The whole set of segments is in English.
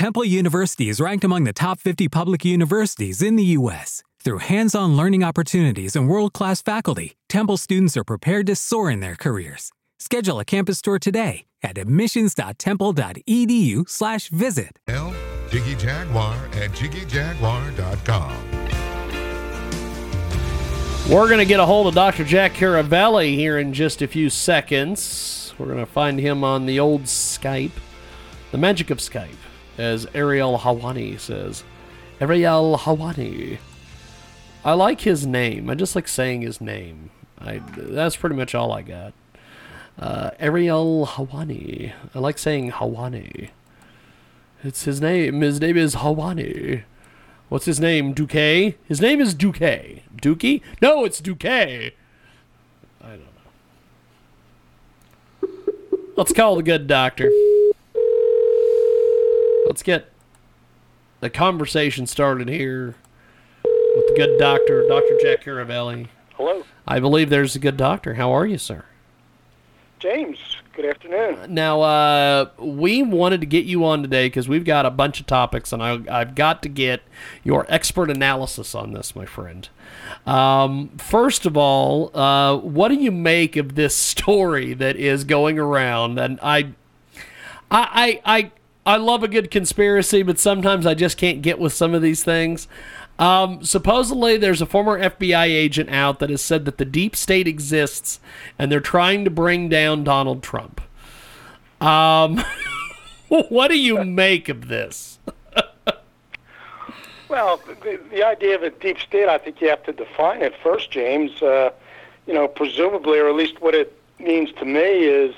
Temple University is ranked among the top 50 public universities in the U.S. Through hands on learning opportunities and world class faculty, Temple students are prepared to soar in their careers. Schedule a campus tour today at admissions.temple.edu/slash visit. Jiggy Jaguar at jiggyjaguar.com. We're going to get a hold of Dr. Jack Caravelli here in just a few seconds. We're going to find him on the old Skype, the magic of Skype, as Ariel Helwani says. Ariel Helwani. I like his name. I just like saying his name. I that's pretty much all I got. Uh, Ariel Helwani. I like saying Helwani. It's his name. His name is Helwani. What's his name? Duque? His name is Duque. Dookie? No, it's Duque. I don't know. Let's call the good doctor. Let's get the conversation started here with the good doctor, Dr. Jack Caravelli. Hello, I believe there's a good doctor. How are you, sir? James. Good afternoon. Now, uh, we wanted to get you on today because we've got a bunch of topics, and I, I've got to get your expert analysis on this, my friend. Um, first of all, uh, what do you make of this story that is going around? And I, I, I, I, I love a good conspiracy, but sometimes I just can't get with some of these things. Um, supposedly, there's a former FBI agent out that has said that the deep state exists and they're trying to bring down Donald Trump. Um, what do you make of this? Well, the, the idea of a deep state, I think you have to define it first, James. Uh, you know, presumably, or at least what it means to me is,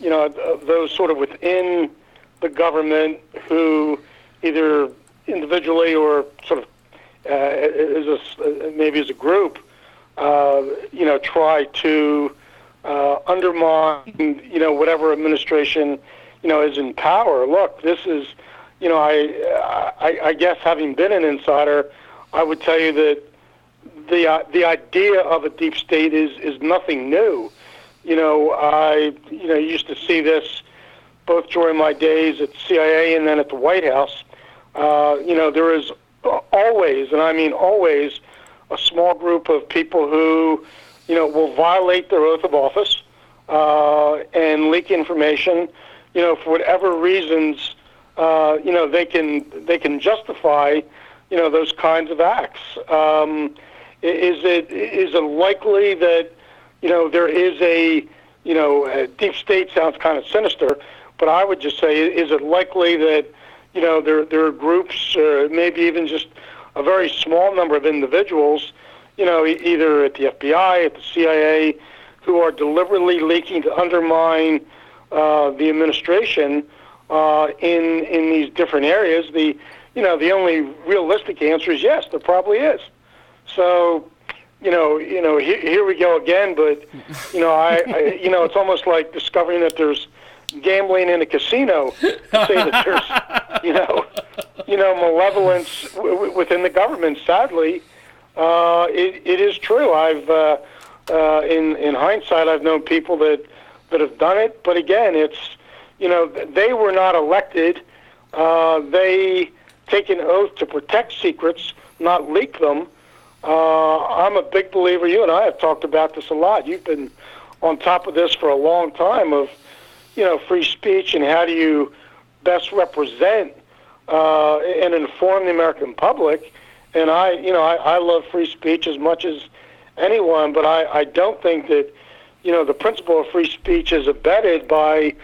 you know, those sort of within the government who either individually or sort of uh, a, s- maybe as a group, uh, you know, try to uh, undermine, you know, whatever administration, you know, is in power. Look, this is, you know, I, I, I guess having been an insider, I would tell you that the uh, the idea of a deep state is is nothing new. You know, I you know used to see this both during my days at CIA and then at the White House. Uh, you know, there is always, and I mean always, a small group of people who, you know, will violate their oath of office uh, and leak information. You know, for whatever reasons, uh, you know, they can they can justify, you know, those kinds of acts. Um, is it is it likely that, you know, there is a, you know, deep state sounds kind of sinister, but I would just say, is it likely that, you know, there there are groups, or maybe even just a very small number of individuals, you know, either at the FBI, at the CIA, who are deliberately leaking to undermine uh, the administration uh, in in these different areas. The you know the only realistic answer is yes, there probably is. So you know you know here, here we go again. But you know I, I you know it's almost like discovering that there's gambling in a casino. To say that there's you know you know malevolence w- w- within the government. Sadly, uh, it, it is true. I've uh, uh, in in hindsight, I've known people that that have done it. But again, it's you know they were not elected. Uh, they take an oath to protect secrets, not leak them. Uh, I'm a big believer. You and I have talked about this a lot. You've been on top of this for a long time of you know free speech and how do you best represent uh, and inform the American public. And I, you know, I, I love free speech as much as anyone, but I, I don't think that, you know, the principle of free speech is abetted by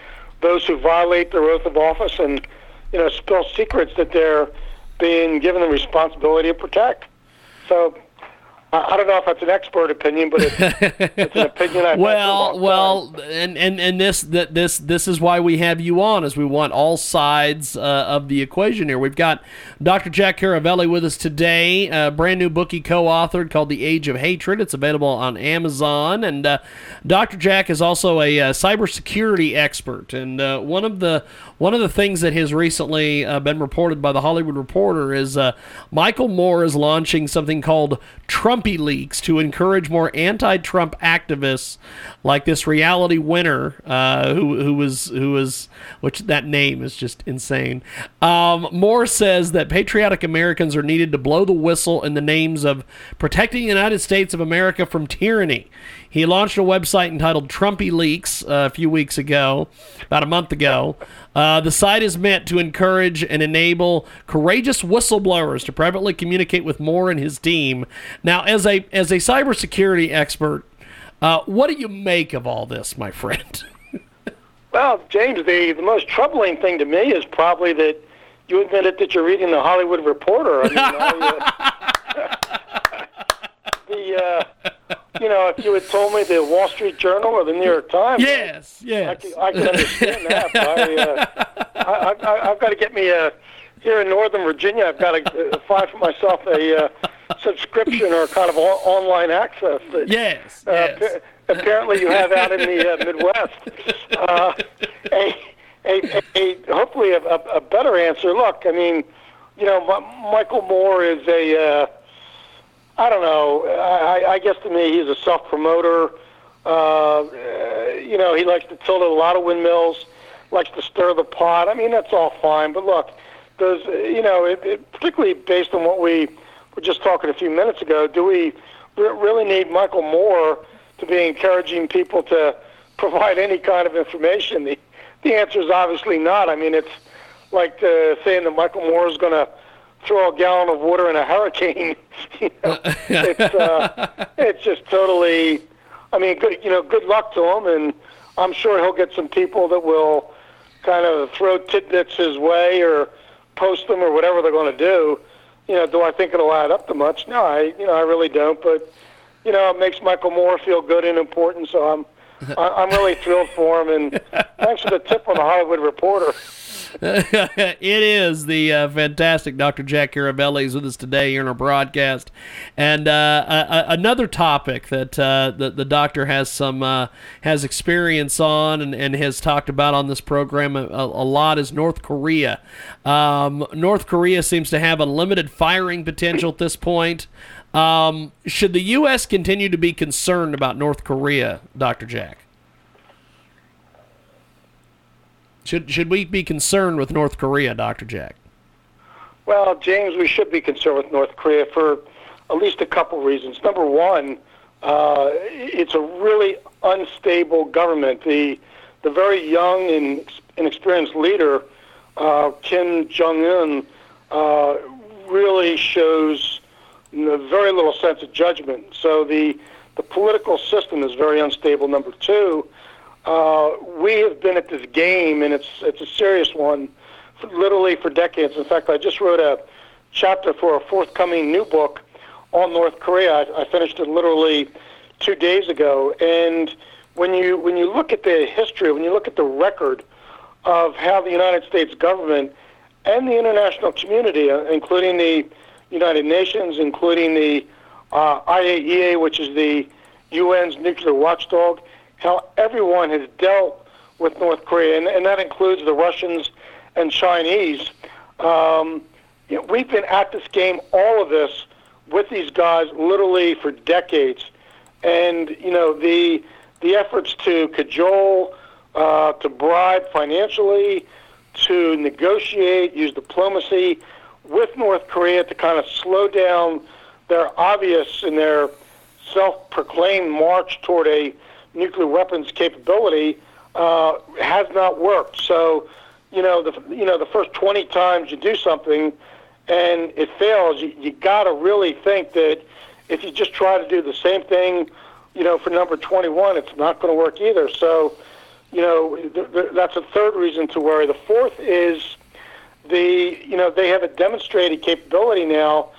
those who violate their oath of office and, you know, spill secrets that they're being given the responsibility to protect. So I, don't know if that's an expert opinion, but it's, it's an opinion I've well, well, and, and and this that this this is why we have you on, is we want all sides uh, of the equation here. We've got Dr. Jack Caravelli with us today, a brand new book he co-authored called The Age of Hatred. It's available on Amazon, and uh, Dr. Jack is also a uh, cybersecurity expert. And uh, one of the one of the things that has recently uh, been reported by the Hollywood Reporter is uh, Michael Moore is launching something called TrumpiLeaks to encourage more anti-Trump activists like this Reality Winner uh, who who was who was which that name is just insane. Um, Moore says that patriotic Americans are needed to blow the whistle in the names of protecting the United States of America from tyranny. He launched a website entitled TrumpiLeaks uh, a few weeks ago, about a month ago. Uh, the site is meant to encourage and enable courageous whistleblowers to privately communicate with Moore and his team. Now, as a as a cybersecurity expert, uh, what do you make of all this, my friend? Well, James, the, the most troubling thing to me is probably that you admitted that you're reading the Hollywood Reporter. I mean, uh, the uh, you know, if you had told me the Wall Street Journal or the New York Times, yes, yes, I could, I could understand that. But I, uh, I, I, I've got to get me a here in Northern Virginia. I've got to uh, find for myself a uh, subscription or kind of on- online access. That, yes, uh, yes. appa- apparently, you have out in the uh, Midwest. Uh, a, a, a, hopefully a, a, a better answer. Look, I mean, you know, M- Michael Moore is a. Uh, I don't know. I, I guess to me, he's a self-promoter. Uh, uh, you know, he likes to tilt a lot of windmills, likes to stir the pot. I mean, that's all fine. But look, does you know, it, it, particularly based on what we were just talking a few minutes ago, do we re- really need Michael Moore to be encouraging people to provide any kind of information? The the answer is obviously not. I mean, it's like uh, saying that Michael Moore is going to throw a gallon of water in a hurricane. you know, it's uh, it's just totally. I mean, good, you know, good luck to him, and I'm sure he'll get some people that will kind of throw tidbits his way or post them or whatever they're going to do. You know, do I think it'll add up to much? No, I you know I really don't. But you know, it makes Michael Moore feel good and important, so I'm I'm really thrilled for him. And thanks for the tip on the Hollywood Reporter. it is the uh, fantastic Dr. Jack Caravelli is with us today here in our broadcast, and uh, a- a- another topic that uh, the, the doctor has some uh, has experience on and, and has talked about on this program a, a lot is North Korea. Um, North Korea seems to have unlimited firing potential at this point. Um, should the U.S. continue to be concerned about North Korea, Dr. Jack? Should should we be concerned with North Korea, Dr. Jack? Well, James, we should be concerned with North Korea for at least a couple reasons. Number one, uh, it's a really unstable government. The the very young and inexperienced leader, uh, Kim Jong Un, uh, really shows very little sense of judgment. So the the political system is very unstable. Number two, uh, we have been at this game, and it's it's a serious one, literally for decades. In fact, I just wrote a chapter for a forthcoming new book on North Korea. I, I finished it literally two days ago, and when you when you look at the history, when you look at the record of how the United States government and the international community, uh, including the United Nations, including the uh, IAEA, which is the UN's nuclear watchdog, how everyone has dealt with North Korea, and, and that includes the Russians and Chinese. Um, you know, we've been at this game, all of this, with these guys literally for decades, and you know the the efforts to cajole, uh, to bribe financially, to negotiate, use diplomacy with North Korea to kind of slow down their obvious and their self-proclaimed march toward a nuclear weapons capability uh, has not worked. So, you know, the you know the first 20 times you do something and it fails, you, you got to really think that if you just try to do the same thing, you know, for number 21, it's not going to work either. So, you know, th- th- that's a third reason to worry. The fourth is the you know they have a demonstrated capability now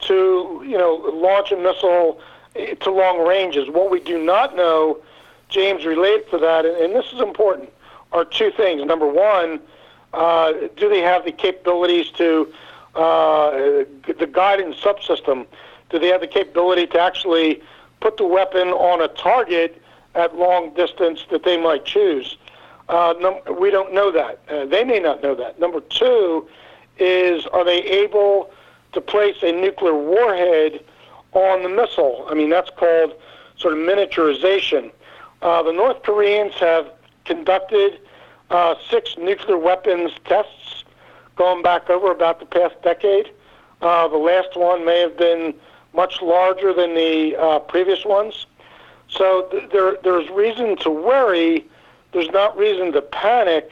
to you know launch a missile eh, to long ranges. What we do not know, James, related to that, and, this is important, are two things. Number one, uh, do they have the capabilities to uh, the guidance subsystem? Do they have the capability to actually put the weapon on a target at long distance that they might choose? Uh, num- we don't know that. Uh, they may not know that. Number two is, are they able to place a nuclear warhead on the missile. I mean, that's called sort of miniaturization. Uh, the North Koreans have conducted uh, six nuclear weapons tests going back over about the past decade. Uh, the last one may have been much larger than the uh, previous ones. So th- there, there's reason to worry. There's not reason to panic.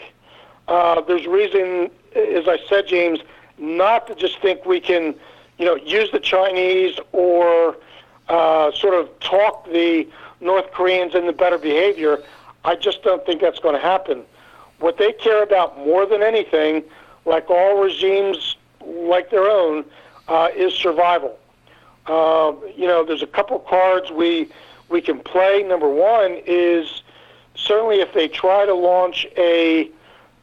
Uh, there's reason, as I said, James, not to just think we can, you know, use the Chinese or uh, sort of talk the North Koreans into better behavior. I just don't think that's going to happen. What they care about more than anything, like all regimes like their own, uh, is survival. Uh, you know, there's a couple cards we we can play. Number one is certainly if they try to launch a,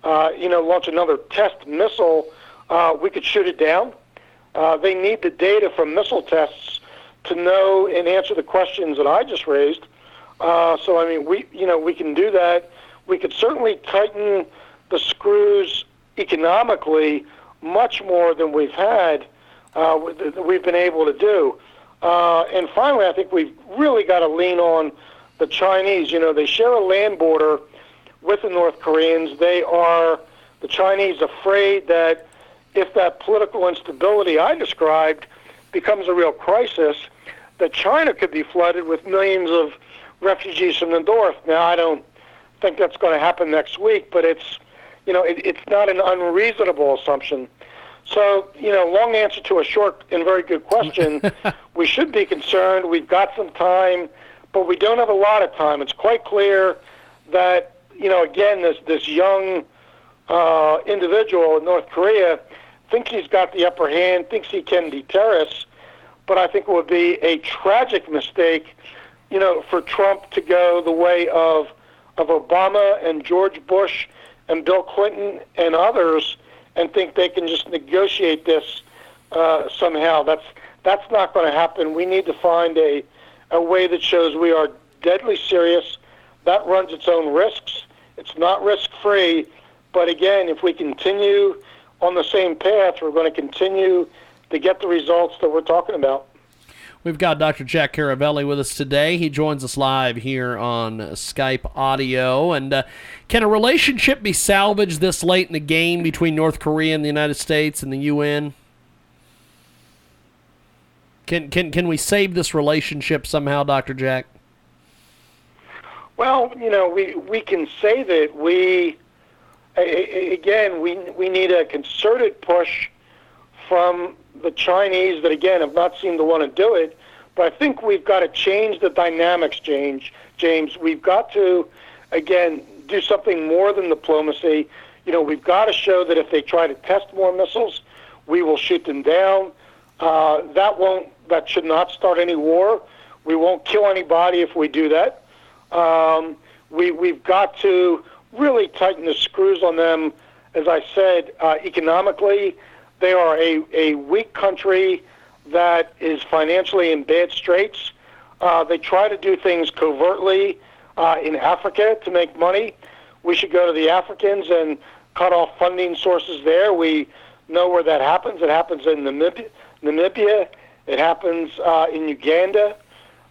uh, you know, launch another test missile, uh, we could shoot it down. Uh, they need the data from missile tests to know and answer the questions that I just raised. Uh, so I mean, we you know we can do that. We could certainly tighten the screws economically much more than we've had. Uh, we've been able to do. Uh, and finally, I think we've really got to lean on the Chinese. You know, they share a land border with the North Koreans. They are the Chinese afraid that if that political instability I described becomes a real crisis, that China could be flooded with millions of refugees from the north. Now, I don't think that's going to happen next week, but it's, you know, it, it's not an unreasonable assumption. So, you know, long answer to a short and very good question. we should be concerned. We've got some time, but we don't have a lot of time. It's quite clear that, you know, again, this this young uh, individual in North Korea thinks he's got the upper hand, thinks he can deter us, but I think it would be a tragic mistake, you know, for Trump to go the way of of Obama and George Bush and Bill Clinton and others and think they can just negotiate this uh, somehow. That's that's not going to happen. We need to find a a way that shows we are deadly serious. That runs its own risks. It's not risk free, but again, if we continue on the same path, we're going to continue to get the results that we're talking about. We've got Dr. Jack Caravelli with us today. He joins us live here on Skype audio. And uh, can a relationship be salvaged this late in the game between North Korea and the United States and the UN? Can can can we save this relationship somehow, Dr. Jack? Well, you know, we we can say that we again we we need a concerted push from the Chinese that again have not seemed to want to do it. But I think we've got to change the dynamics, James. James, we've got to again do something more than diplomacy. You know, we've got to show that if they try to test more missiles, we will shoot them down. Uh, that won't. That should not start any war. We won't kill anybody if we do that. Um, we we've got to really tighten the screws on them. As I said, uh, economically, they are a, a weak country that is financially in bad straits. Uh, they try to do things covertly uh, in Africa to make money. We should go to the Africans and cut off funding sources there. We know where that happens. It happens in Namibia. Namibia. It happens uh, in Uganda.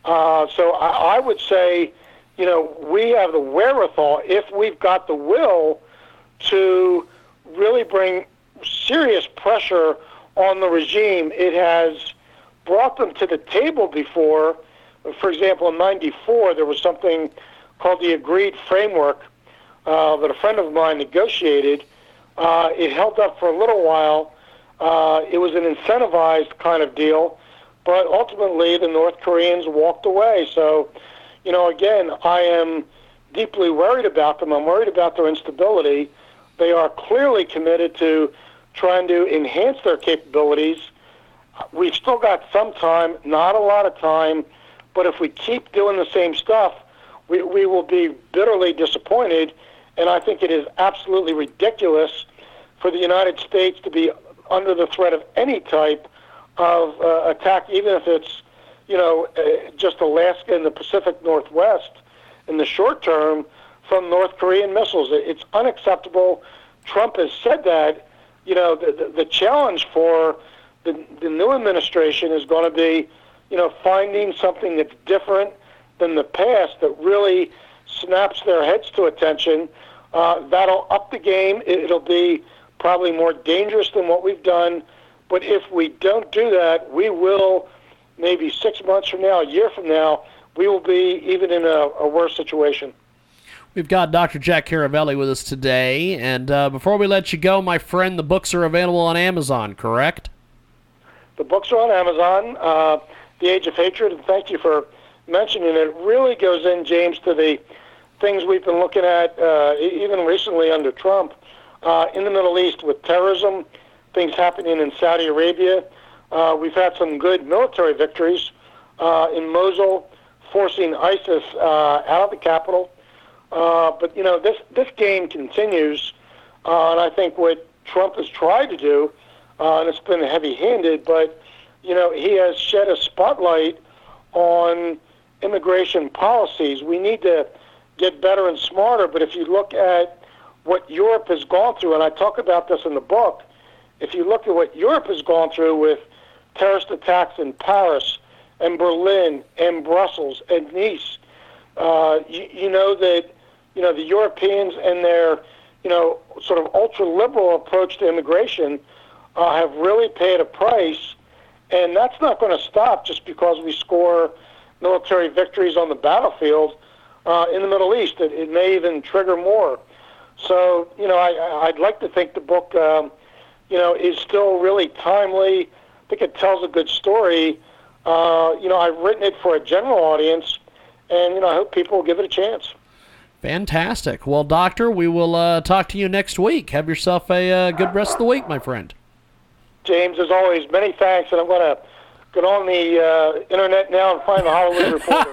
Uh, so I, I would say, you know, we have the wherewithal, if we've got the will, to really bring serious pressure on the regime. It has brought them to the table before. For example, in '94, there was something called the Agreed Framework uh, that a friend of mine negotiated. Uh, it held up for a little while. Uh, it was an incentivized kind of deal, but ultimately the North Koreans walked away. So, you know, again, I am deeply worried about them. I'm worried about their instability. They are clearly committed to trying to enhance their capabilities. We've still got some time, not a lot of time, but if we keep doing the same stuff, we, we will be bitterly disappointed. And I think it is absolutely ridiculous for the United States to be under the threat of any type of uh, attack, even if it's, you know, uh, just Alaska and the Pacific Northwest in the short term from North Korean missiles. It's unacceptable. Trump has said that you know, the, the, challenge for the, the new administration is going to be you know, finding something that's different than the past that really snaps their heads to attention. Uh, that'll up the game. It'll be probably more dangerous than what we've done. But if we don't do that, we will, maybe six months from now, a year from now, we will be even in a, a worse situation. We've got Dr. Jack Caravelli with us today. And uh, before we let you go, my friend, the books are available on Amazon, correct? The books are on Amazon. Uh, the Age of Hatred, and thank you for mentioning it. It really goes in, James, to the things we've been looking at uh, even recently under Trump uh, in the Middle East with terrorism, things happening in Saudi Arabia. Uh, we've had some good military victories uh, in Mosul, forcing ISIS uh, out of the capital. Uh, but you know this this game continues, uh, and I think what Trump has tried to do, uh, and it's been heavy-handed, but you know he has shed a spotlight on immigration policies. We need to get better and smarter. But if you look at what Europe has gone through, and I talk about this in the book, if you look at what Europe has gone through with terrorist attacks in Paris and Berlin and Brussels and Nice, uh, you, you know that you know the Europeans and their you know sort of ultra liberal approach to immigration uh, have really paid a price, and that's not going to stop just because we score military victories on the battlefield uh, in the Middle East. It, it may even trigger more. So, you know, I, I'd like to think the book, um, you know, is still really timely. I think it tells a good story. Uh, you know, I've written it for a general audience, and, you know, I hope people will give it a chance. Fantastic. Well, Doctor, we will uh, talk to you next week. Have yourself a uh, good rest of the week, my friend. James, as always, many thanks, and I'm going to get on the uh, internet now and find the Hollywood Reporter.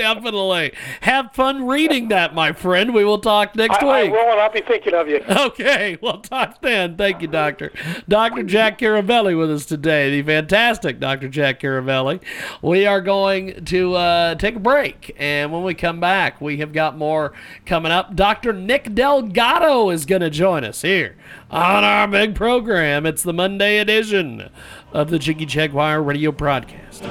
Definitely. Have fun reading that, my friend. We will talk next I, week. I will, and I'll be thinking of you. Okay, we'll talk then. Thank you, Doctor. Dr. Jack Caravelli with us today, the fantastic Dr. Jack Caravelli. We are going to uh, take a break, and when we come back, we have got more coming up. Dr. Nick Delgado is going to join us here on our big program. It's the Monday edition of the Jiggy Jaguar radio broadcast.